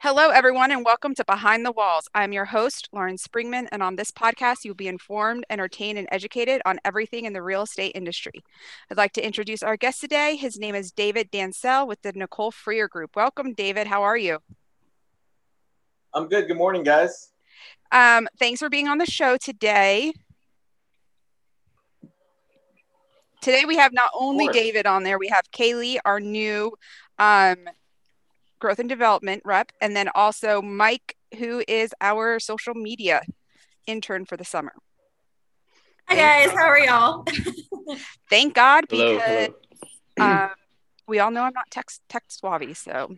Hello, everyone, and welcome to Behind the Walls. I'm your host, Lauren Springman, and on this podcast, you'll be informed, entertained, and educated on everything in the real estate industry. I'd like to introduce our guest today. His name is David Dancel with the Nicole Freer Group. Welcome, David. How are you? I'm good. Good morning, guys. Um, thanks for being on the show today. Today, we have not only David on there, we have Kaylee, our new um, growth and development rep, and then also Mike, who is our social media intern for the summer. Hi guys, how are y'all? Thank God Hello, because um, we all know I'm not tech tech swabby. So,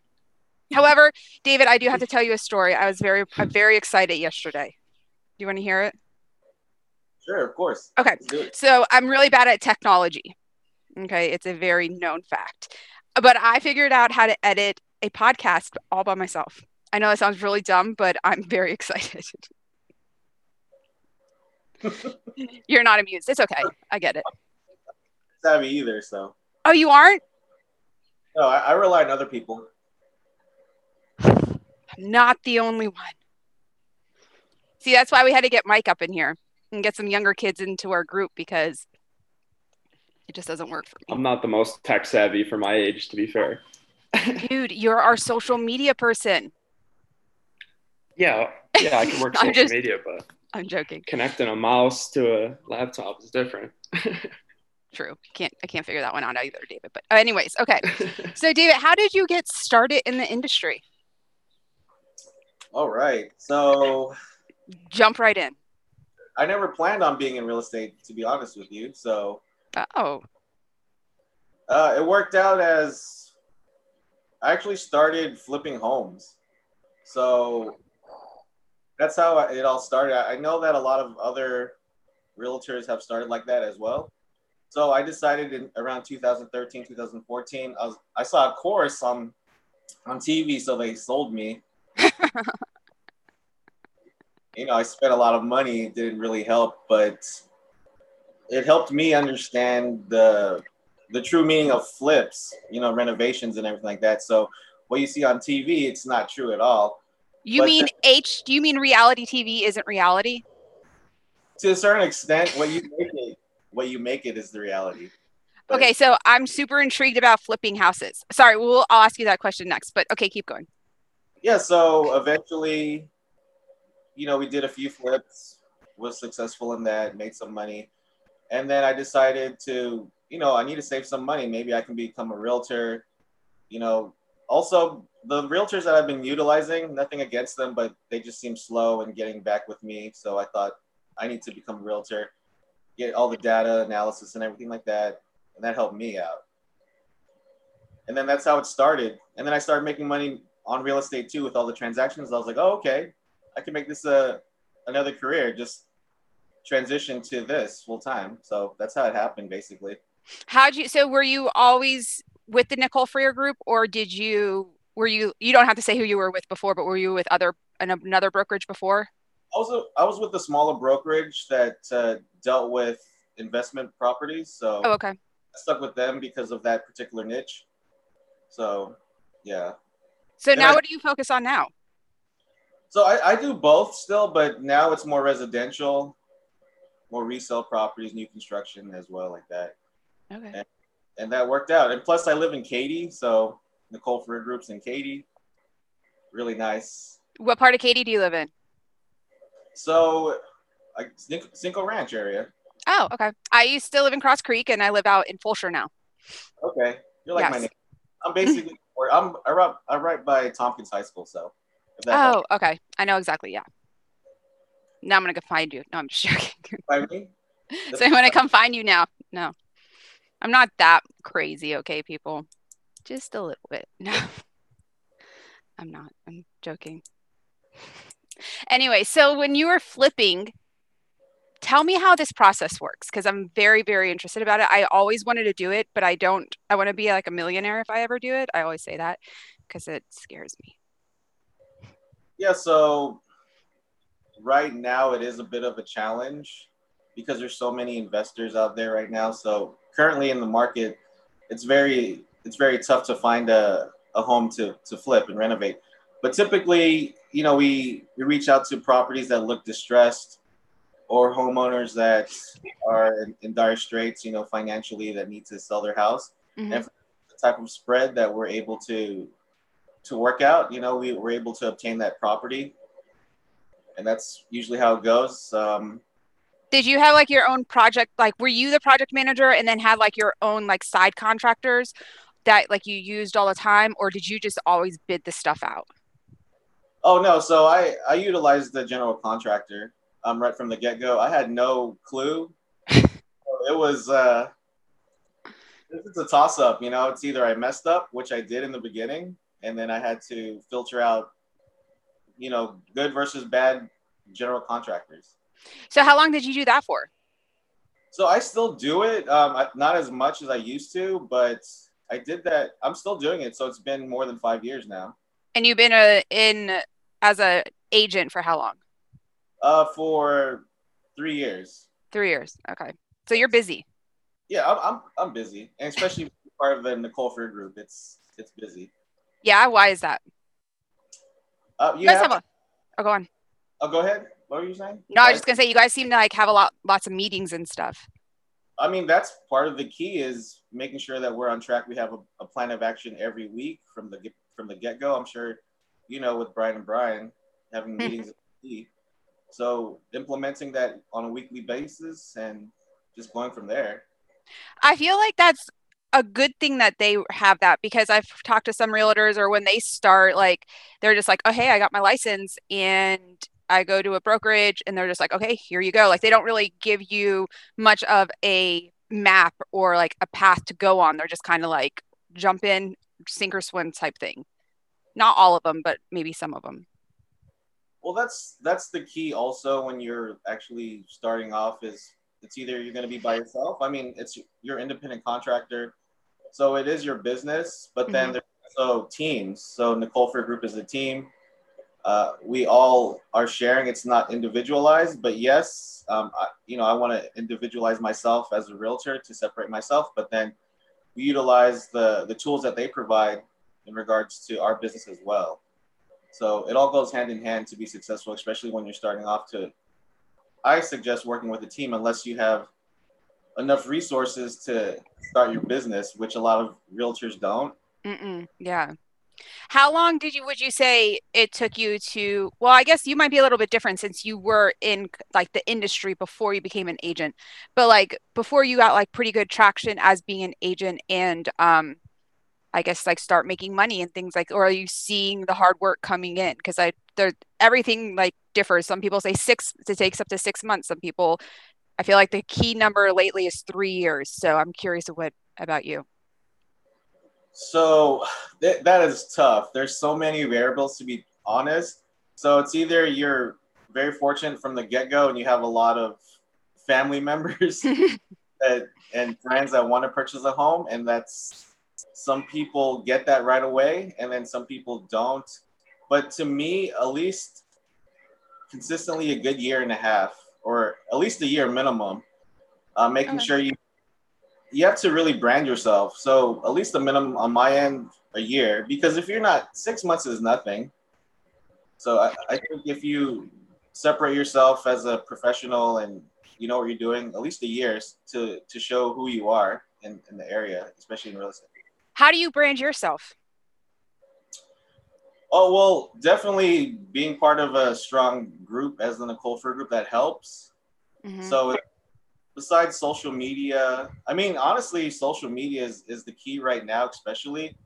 however, David, I do have to tell you a story. I was very I'm very excited yesterday. Do you want to hear it? Sure, of course. Okay. Let's do it. So I'm really bad at technology. Okay, it's a very known fact. But I figured out how to edit a podcast all by myself. I know that sounds really dumb, but I'm very excited. You're not amused. It's okay. I get it. savvy either, so Oh, you aren't? no, I, I rely on other people. I'm not the only one. See, that's why we had to get Mike up in here and get some younger kids into our group because it just doesn't work for me. I'm not the most tech savvy for my age, to be fair. Dude, you're our social media person. Yeah, yeah, I can work social just- media, but I'm joking. connecting a mouse to a laptop is different. True. Can't I can't figure that one out either, David. But uh, anyways, okay. So David, how did you get started in the industry? All right. So Jump right in. I never planned on being in real estate, to be honest with you. So Oh, uh, it worked out as I actually started flipping homes. So that's how it all started. I know that a lot of other realtors have started like that as well. So I decided in around 2013, 2014, I was I saw a course on on TV, so they sold me. you know, I spent a lot of money, it didn't really help, but it helped me understand the the true meaning of flips, you know, renovations and everything like that. So what you see on TV, it's not true at all. you But mean H? Do you mean reality TV isn't reality? To a certain extent, what you make it, what you make it is the reality. But- Okay, so I'm super intrigued about flipping houses. Sorry, we'll I'll ask you that question next. But okay, keep going. yeah so eventually you know we did a few flips was successful in that made some money and then i decided to you know i need to save some money. Maybe i can become a realtor. You know also the realtors that i've been utilizing nothing against them but they just seem slow in getting back with me. So i thought i need to become a realtor get all the data analysis and everything like that. And that helped me out. And then that's how it started. And then i started making money on real estate too with all the transactions. I was like, oh, okay, I can make this a another career. Just transition to this full time. So that's how it happened, basically. How'd you? So were you always with the Nicole Freer group, or did you? Were you? You don't have to say who you were with before, but were you with other another brokerage before? I Also, I was with a smaller brokerage that uh, dealt with investment properties. So Oh, okay. I stuck with them because of that particular niche. So yeah. So And now, I- what do you focus on now? So I, I do both still, but now it's more residential, more resale properties, new construction as well, like that. Okay. and that worked out. And plus, I live in Katy, so Nicole Freer Group's in Katy. Really nice. What part of Katy do you live in? So, I, Cinco- Cinco Ranch area. Oh, okay. I used to live in Cross Creek, and I live out in Fulshire now. Okay, you're like my Yes. name. I'm basically, I'm I right, I'm right by Tompkins High School, so. If that Oh, helps. okay. I know exactly. Yeah. Now I'm gonna go find you. No, I'm just joking. I mean, so I'm gonna come find you now. No, I'm not that crazy. Okay, people, just a little bit. No, I'm not. I'm joking. Anyway, so when you were flipping, tell me how this process works because I'm very, very interested about it. I always wanted to do it, but I don't. I want to be like a millionaire if I ever do it. I always say that because it scares me. Yeah, so right now it is a bit of a challenge because there's so many investors out there right now. So currently in the market, it's very it's very tough to find a, a home to to flip and renovate. but typically, you know, we we reach out to properties that look distressed or homeowners that are in, in dire straits, you know, financially that need to sell their house. Mhm. And for the type of spread that we're able to to work out, you know, we were able to obtain that property. And that's usually how it goes. Um, Did you have like your own project? Like, were you the project manager and then had like your own like side contractors that like you used all the time, or did you just always bid the stuff out? Oh no, so I I utilized the general contractor um right from the get go. I had no clue. it was uh it's a toss up, you know. It's either I messed up, which I did in the beginning, and then I had to filter out, you know, good versus bad general contractors. So, how long did you do that for? So I still do it, um, not as much as I used to, but I did that. I'm still doing it, so it's been more than five years now. And you've been a in as a agent for how long? Uh, for three years. Three years. Okay. So you're busy. Yeah, I'm, I'm, I'm busy, and especially part of the Nicole Freer group. It's it's busy. Yeah. Why is that? Uh, You you guys have, have a. Oh, go on. oh, go ahead. What were you saying? No, I was just gonna say you guys seem to like have a lot, lots of meetings and stuff. I mean, that's part of the key is making sure that we're on track. We have a, a plan of action every week from the get- from the get go. I'm sure, you know, with Brian and Brian having Hmm. meetings. is key. So implementing that on a weekly basis and just going from there. I feel like that's a good thing that they have that because I've talked to some realtors or when they start, like they're just like, oh, hey, I got my license and I go to a brokerage and they're just like, okay, here you go. Like they don't really give you much of a map or like a path to go on. They're just kind of like jump in, sink or swim type thing. Not all of them, but maybe some of them. Well, that's that's the key. Also, when you're actually starting off, is it's either you're going to be by yourself. I mean, it's your independent contractor, so it is your business. But then Mhm. there's also teams. So Nicole Freer Group is a team. Uh, we all are sharing. It's not individualized, but yes, um, I, you know, I want to individualize myself as a realtor to separate myself. But then we utilize the the tools that they provide in regards to our business as well. So it all goes hand in hand to be successful, especially when you're starting off. To I suggest working with a team unless you have enough resources to start your business, which a lot of realtors don't. Mm-mm, yeah. How long did you would you say it took you to well, I guess you might be a little bit different since you were in like the industry before you became an agent. But like before you got like pretty good traction as being an agent and um I guess like start making money and things like or are you seeing the hard work coming in? Because I there everything like differs. Some people say six it takes up to six months. Some people I feel like the key number lately is three years. So I'm curious what about you. So th- that is tough. There's so many variables to be honest. So it's either you're very fortunate from the get go and you have a lot of family members that, and friends that want to purchase a home, and that's some people get that right away, and then some people don't. But to me, at least consistently a good year and a half, or at least a year minimum, uh, making Okay. sure you you have to really brand yourself. So at least a minimum on my end, a year. Because if you're not, six months is nothing. So I, I think if you separate yourself as a professional and you know what you're doing, at least a year to to show who you are in, in the area, especially in real estate. How do you brand yourself? Oh well, definitely being part of a strong group as the Nicole Freer group that helps. Mhm. So besides social media, I mean, honestly, social media is, is the key right now, especially.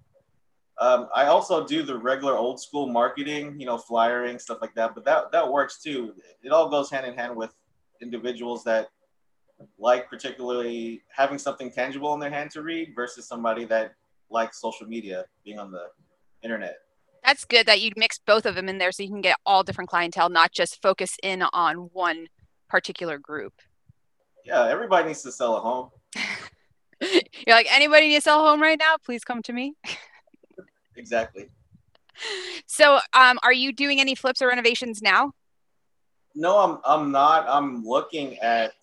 Um, I also do the regular old school marketing, you know, flyering, stuff like that, but that, that works too. It all goes hand in hand with individuals that like particularly having something tangible in their hand to read versus somebody that likes social media, being on the internet. That's good that you mix both of them in there so you can get all different clientele, not just focus in on one particular group. Yeah, everybody needs to sell a home. You're like, anybody need to sell a home right now? Please come to me. Exactly. So, um, are you doing any flips or renovations now? No, I'm I'm not. I'm looking at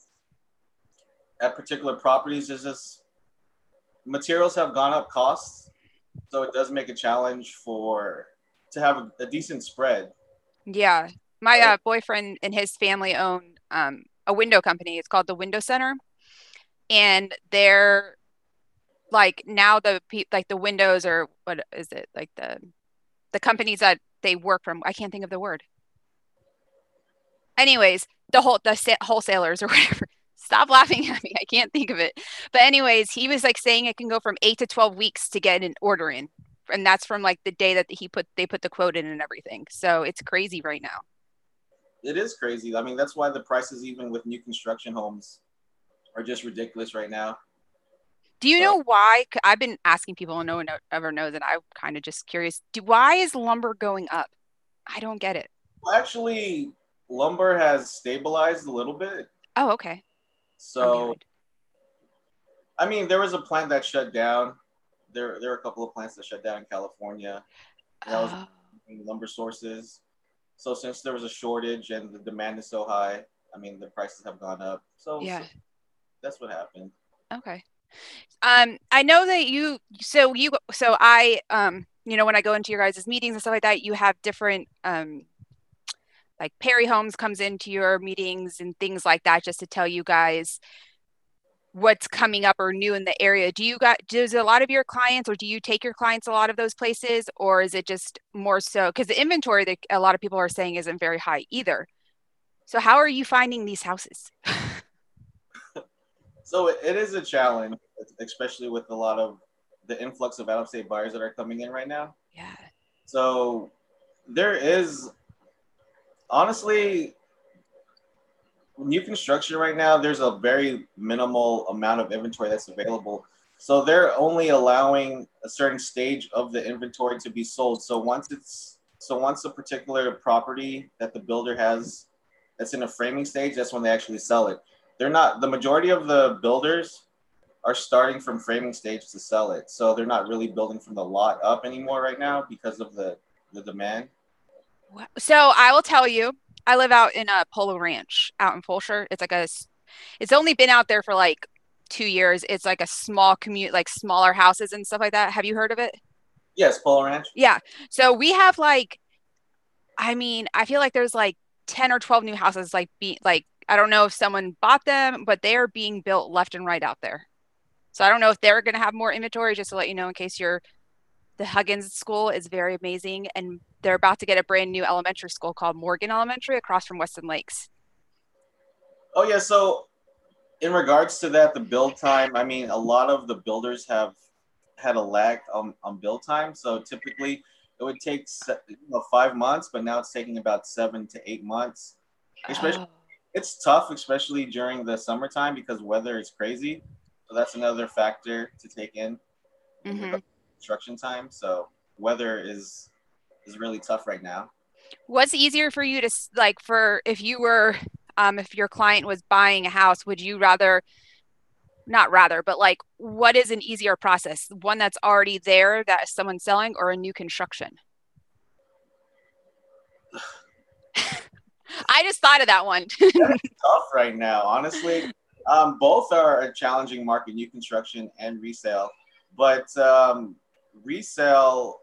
at particular properties. There's just materials have gone up costs, so it does make a challenge for to have a, a decent spread. Yeah. My uh, boyfriend and his family own um, a window company. It's called the Window Center. And they're like now the pe- like the windows or what is it? Like the the companies that they work from. I can't think of the word. Anyways, the whole the sa- wholesalers or whatever. Stop laughing at me. I can't think of it. But anyways, he was like saying it can go from 8 to 12 weeks to get an order in. And that's from like the day that he put they put the quote in and everything. So it's crazy right now. It is crazy. I mean, that's why the prices, even with new construction homes, are just ridiculous right now. Do you know why? I've been asking people and no one ever knows, and I'm kind of just curious. Do, why is lumber going up? I don't get it. Well, actually, lumber has stabilized a little bit. Oh, okay. So. I mean, there was a plant that shut down. There, there are a couple of plants that shut down in California. that was- Oh, lumber sources. So since there was a shortage and the demand is so high, I mean the prices have gone up. So, yeah. so that's what happened. Okay. Um, I know that you, so you, so I, um, you know, when I go into your guys' meetings and stuff like that, you have different, um, like Perry Homes comes into your meetings and things like that, just to tell you guys what's coming up or new in the area. Do you got, does a lot of your clients, or do you take your clients a lot of those places, or is it just more so? Because the inventory that a lot of people are saying isn't very high either. So how are you finding these houses? So it, it is a challenge, especially with a lot of the influx of out-of-state buyers that are coming in right now. Yeah. So there is honestly new construction right now. There's a very minimal amount of inventory that's available. So they're only allowing a certain stage of the inventory to be sold. So once it's so once a particular property that the builder has that's in a framing stage, that's when they actually sell it. They're not the majority of the builders are starting from framing stage to sell it. So they're not really building from the lot up anymore right now because of the the demand. So I will tell you, I live out in a Polo Ranch out in Fulshire. It's like a, it's only been out there for like two years. It's like a small commute, like smaller houses and stuff like that. Have you heard of it? Yes, Polo Ranch. Yeah. So we have like, I mean, I feel like there's like 10 or 12 new houses, like be like, I don't know if someone bought them, but they are being built left and right out there. So I don't know if they're going to have more inventory, just to let you know, in case you're, the Huggins School is very amazing. And they're about to get a brand new elementary school called Morgan Elementary across from Weston Lakes. Oh yeah, so in regards to that, the build time, I mean, a lot of the builders have had a lag on, on build time. So typically it would take you know, five months, but now it's taking about seven to eight months. Especially, Oh, it's tough, especially during the summertime because weather is crazy. So that's another factor to take in mhm. construction time. So weather is is really tough right now. What's easier for you to like for if you were um if your client was buying a house, would you rather not rather, but like what is an easier process? One that's already there that someone's selling or a new construction? I just thought of that one. tough right now, honestly. Um, both are a challenging market, new construction and resale. But um, resale,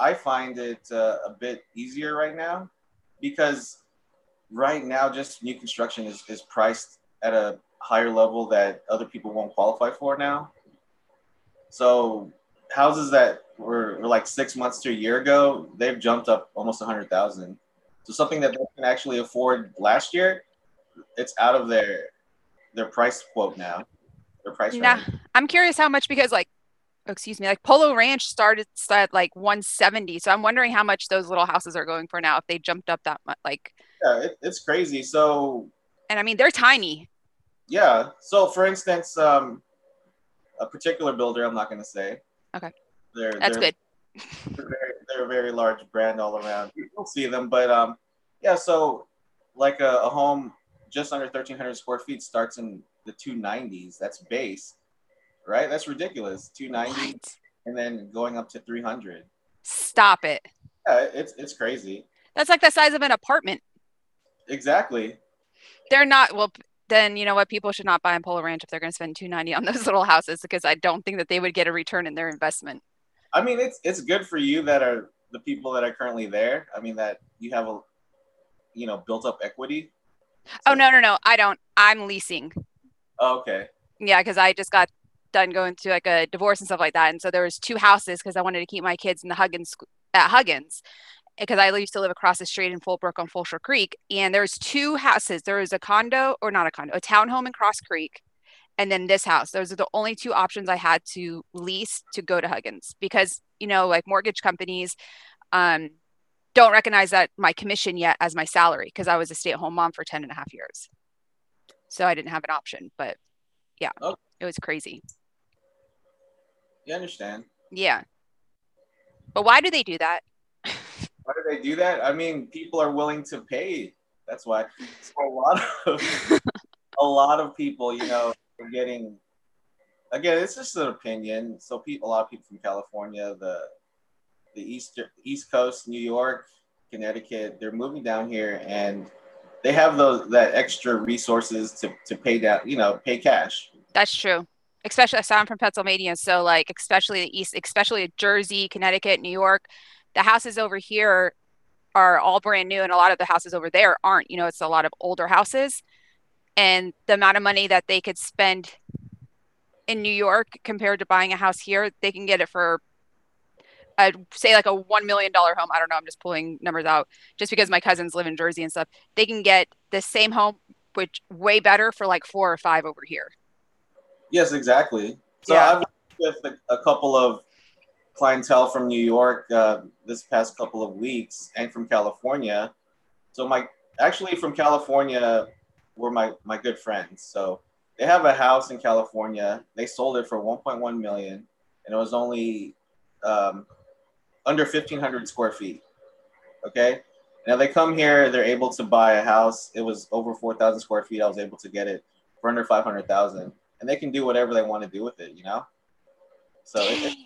I find it uh, a bit easier right now because right now, just new construction is, is priced at a higher level that other people won't qualify for now. So houses that were, were like six months to a year ago, they've jumped up almost a hundred thousand. So something that they can actually afford last year, it's out of their their price quote now. Their price range. I'm curious how much because like oh, excuse me, like Polo Ranch started at like 170. So I'm wondering how much those little houses are going for now if they jumped up that much like Yeah, it, it's crazy. So and I mean they're tiny. yeah. So for instance, um, a particular builder, I'm not going to say. Okay. They're, That's they're, good. They're, very, they're a very large brand all around. You don't see them, but um, yeah. So like a, a home just under 1,300 square feet starts in the 290s. That's base, right? That's ridiculous. 290 What? and then going up to 300. Stop it. Yeah, it's it's crazy. That's like the size of an apartment. Exactly. They're not well. Then you know what? People should not buy in Polo Ranch if they're going to spend 290 on those little houses because I don't think that they would get a return in their investment. I mean, it's it's good for you that are the people that are currently there. I mean that you have a you know built up equity. Oh no, no, no. I don't. I'm leasing. Oh, okay. Yeah, because I just got done going through like a divorce and stuff like that, and so there was two houses because I wanted to keep my kids in the Huggins at Huggins because I used to live across the street in Fulbrook on Fulshire Creek, and there was two houses. There was a condo or not a condo, a townhome in Cross Creek, and then this house. Those are the only two options I had to lease to go to Huggins because you know like mortgage companies um, don't recognize that my commission yet as my salary because I was a stay-at-home mom for 10 and a half years. So I didn't have an option, but yeah, Okay. it was crazy. You understand? Yeah. But why do they do that? Why do they do that? I mean, people are willing to pay. That's why. So a lot of a lot of people, you know, are getting. Again, it's just an opinion. So people, a lot of people from California, the the east East Coast, New York, Connecticut, they're moving down here, and they have those that extra resources to to pay down, you know, pay cash. That's true. Especially, so I'm from Pennsylvania, so like, especially the East, especially Jersey, Connecticut, New York, the houses over here are all brand new, and a lot of the houses over there aren't. You know, it's a lot of older houses, and the amount of money that they could spend in New York compared to buying a house here, they can get it for, uh, say, like a one million dollar home. I don't know. I'm just pulling numbers out just because my cousins live in Jersey and stuff. They can get the same home, which way better for like four or five over here. Yes, exactly. So Yeah. I've worked with a, a couple of clientele from New York uh, this past couple of weeks, and from California. So my actually from California were my my good friends. So they have a house in California. They sold it for 1.1 million, and it was only um, under 1,500 square feet. Okay. Now they come here, they're able to buy a house. It was over 4,000 square feet. I was able to get it for under 500,000 and they can do whatever they want to do with it, you know. So it, it-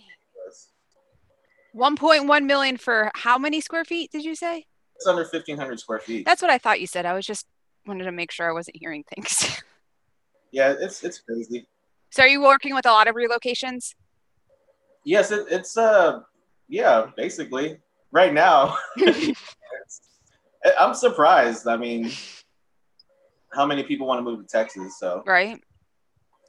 it's, 1.1 million for how many square feet did you say? it's under fifteen hundred square feet. That's what I thought you said. I was just wanted to make sure I wasn't hearing things. yeah, it's it's crazy. so are you working with a lot of relocations? Yes, it, it's uh yeah, basically right now. I'm surprised. I mean, how many people want to move to Texas? So right.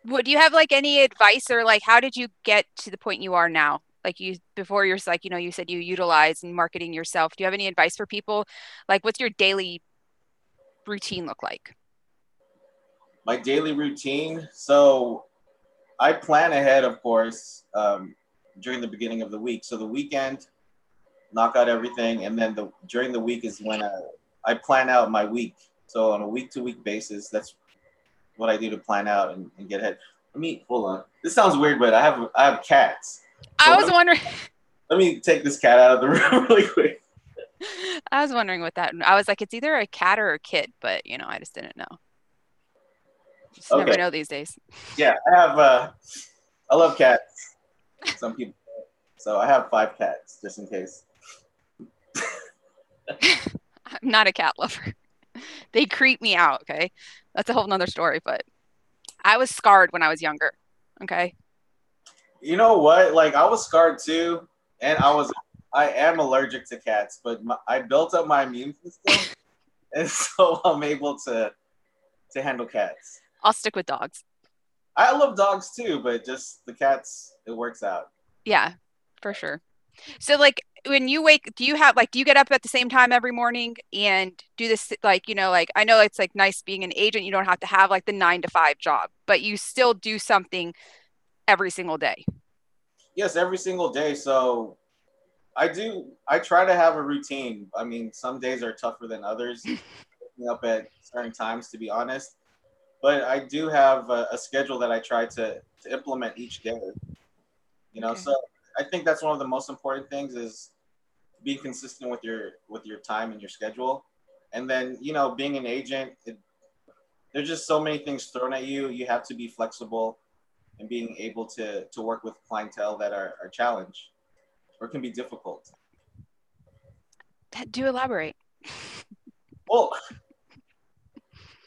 Do you have like any advice or like how did you get to the point you are now? Like you before you're like, you know, you said you utilize and marketing yourself. Do you have any advice for people? Like what's your daily routine look like? my daily routine. So I plan ahead, of course, um, during the beginning of the week. So the weekend, knock out everything, and then the during the week is when I, I plan out my week. So on a week to week basis, that's what I do to plan out and, and get ahead. Let me hold on. This sounds weird, but I have I have cats. I was let- wondering Let me take this cat out of the room really quick. I was wondering what that I was like it's either a cat or a kid, but you know, I just didn't know. Just never know these days. Yeah, I have. Uh, I love cats. Some people. So I have five cats just in case. I'm not a cat lover. they creep me out, okay? That's a whole nother story, but I was scarred when I was younger. Okay. You know what? Like I was scarred too, and I was I am allergic to cats, but my, I built up my immune system, and so I'm able to to handle cats. I'll stick with dogs. I love dogs too, but just the cats, it works out. Yeah, for sure. So like when you wake, do you have like do you get up at the same time every morning and do this like, you know, like I know it's like nice being an agent, you don't have to have like the 9 to 5 job, but you still do something every single day. Yes, every single day. So I do. I try to have a routine. I mean, some days are tougher than others. up at certain times, to be honest. But I do have a, a schedule that I try to, to implement each day. You know, Okay. so I think that's one of the most important things is being consistent with your with your time and your schedule. And then, you know, being an agent, it, there's just so many things thrown at you. You have to be flexible and being able to to work with clientele that are, are challenged or can be difficult. Do elaborate. Well,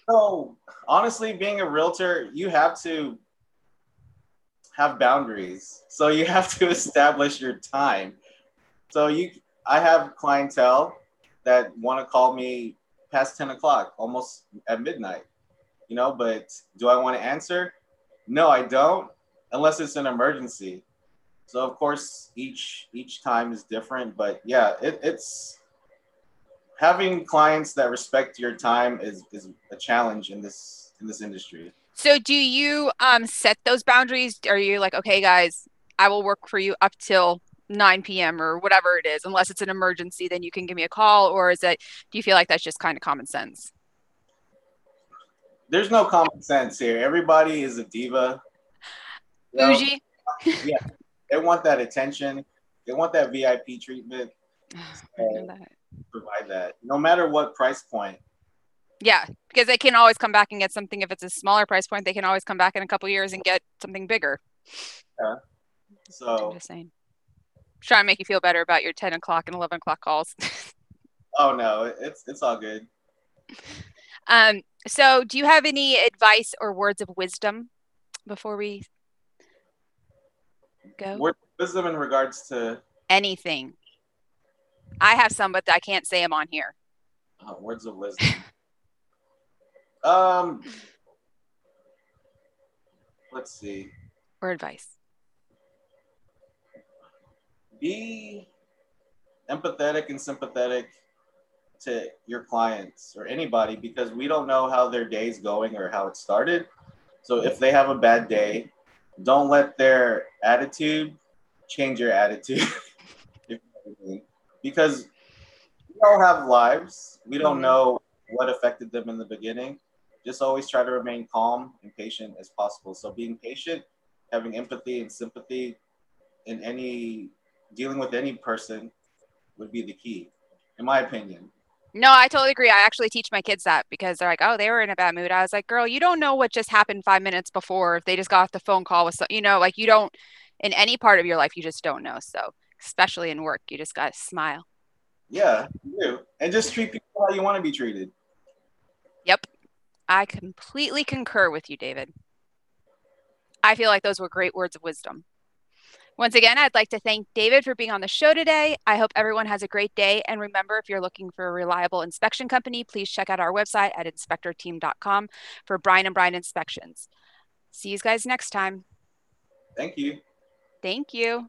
so honestly, being a realtor, you have to have boundaries. So you have to establish your time. So you, I have clientele that want to call me past 10 o'clock, almost at midnight, you know, but do I want to answer? No, I don't, unless it's an emergency. So of course, each each time is different, but yeah, it, it's having clients that respect your time is is a challenge in this in this industry. So do you um set those boundaries? Are you like, okay, guys, I will work for you up till 9 p.m. or whatever it is, unless it's an emergency, then you can give me a call, or is it? Do you feel like that's just kind of common sense? There's no common sense here. Everybody is a diva. You know, yeah, they want that attention. They want that VIP treatment. So that. Provide that, no matter what price point. Yeah, because they can always come back and get something. If it's a smaller price point, they can always come back in a couple years and get something bigger. Yeah. So I'm just saying. Try and make you feel better about your 10 o'clock and 11 o'clock calls. oh no, it's it's all good. Um. So, do you have any advice or words of wisdom before we go? Word wisdom in regards to anything. I have some, but I can't say them on here. Uh, words of wisdom. um, let's see. Or advice. Be empathetic and sympathetic to your clients or anybody because we don't know how their day's going or how it started. So if they have a bad day, don't let their attitude change your attitude. because we all have lives. We don't mm-hmm. know what affected them in the beginning. Just always try to remain calm and patient as possible. So being patient, having empathy and sympathy in any dealing with any person would be the key, in my opinion. No, I totally agree. I actually teach my kids that because they're like, "Oh, they were in a bad mood." I was like, "Girl, you don't know what just happened five minutes before. If they just got off the phone call with, you know, like you don't in any part of your life, you just don't know. So, especially in work, you just got to smile. Yeah, you do. And just treat people how you want to be treated. Yep. I completely concur with you, David. I feel like those were great words of wisdom. Once again, I'd like to thank David for being on the show today. I hope everyone has a great day. And remember, if you're looking for a reliable inspection company, please check out our website at inspectorteam.com for Brian and Brian Inspections. See you guys next time. Thank you. Thank you.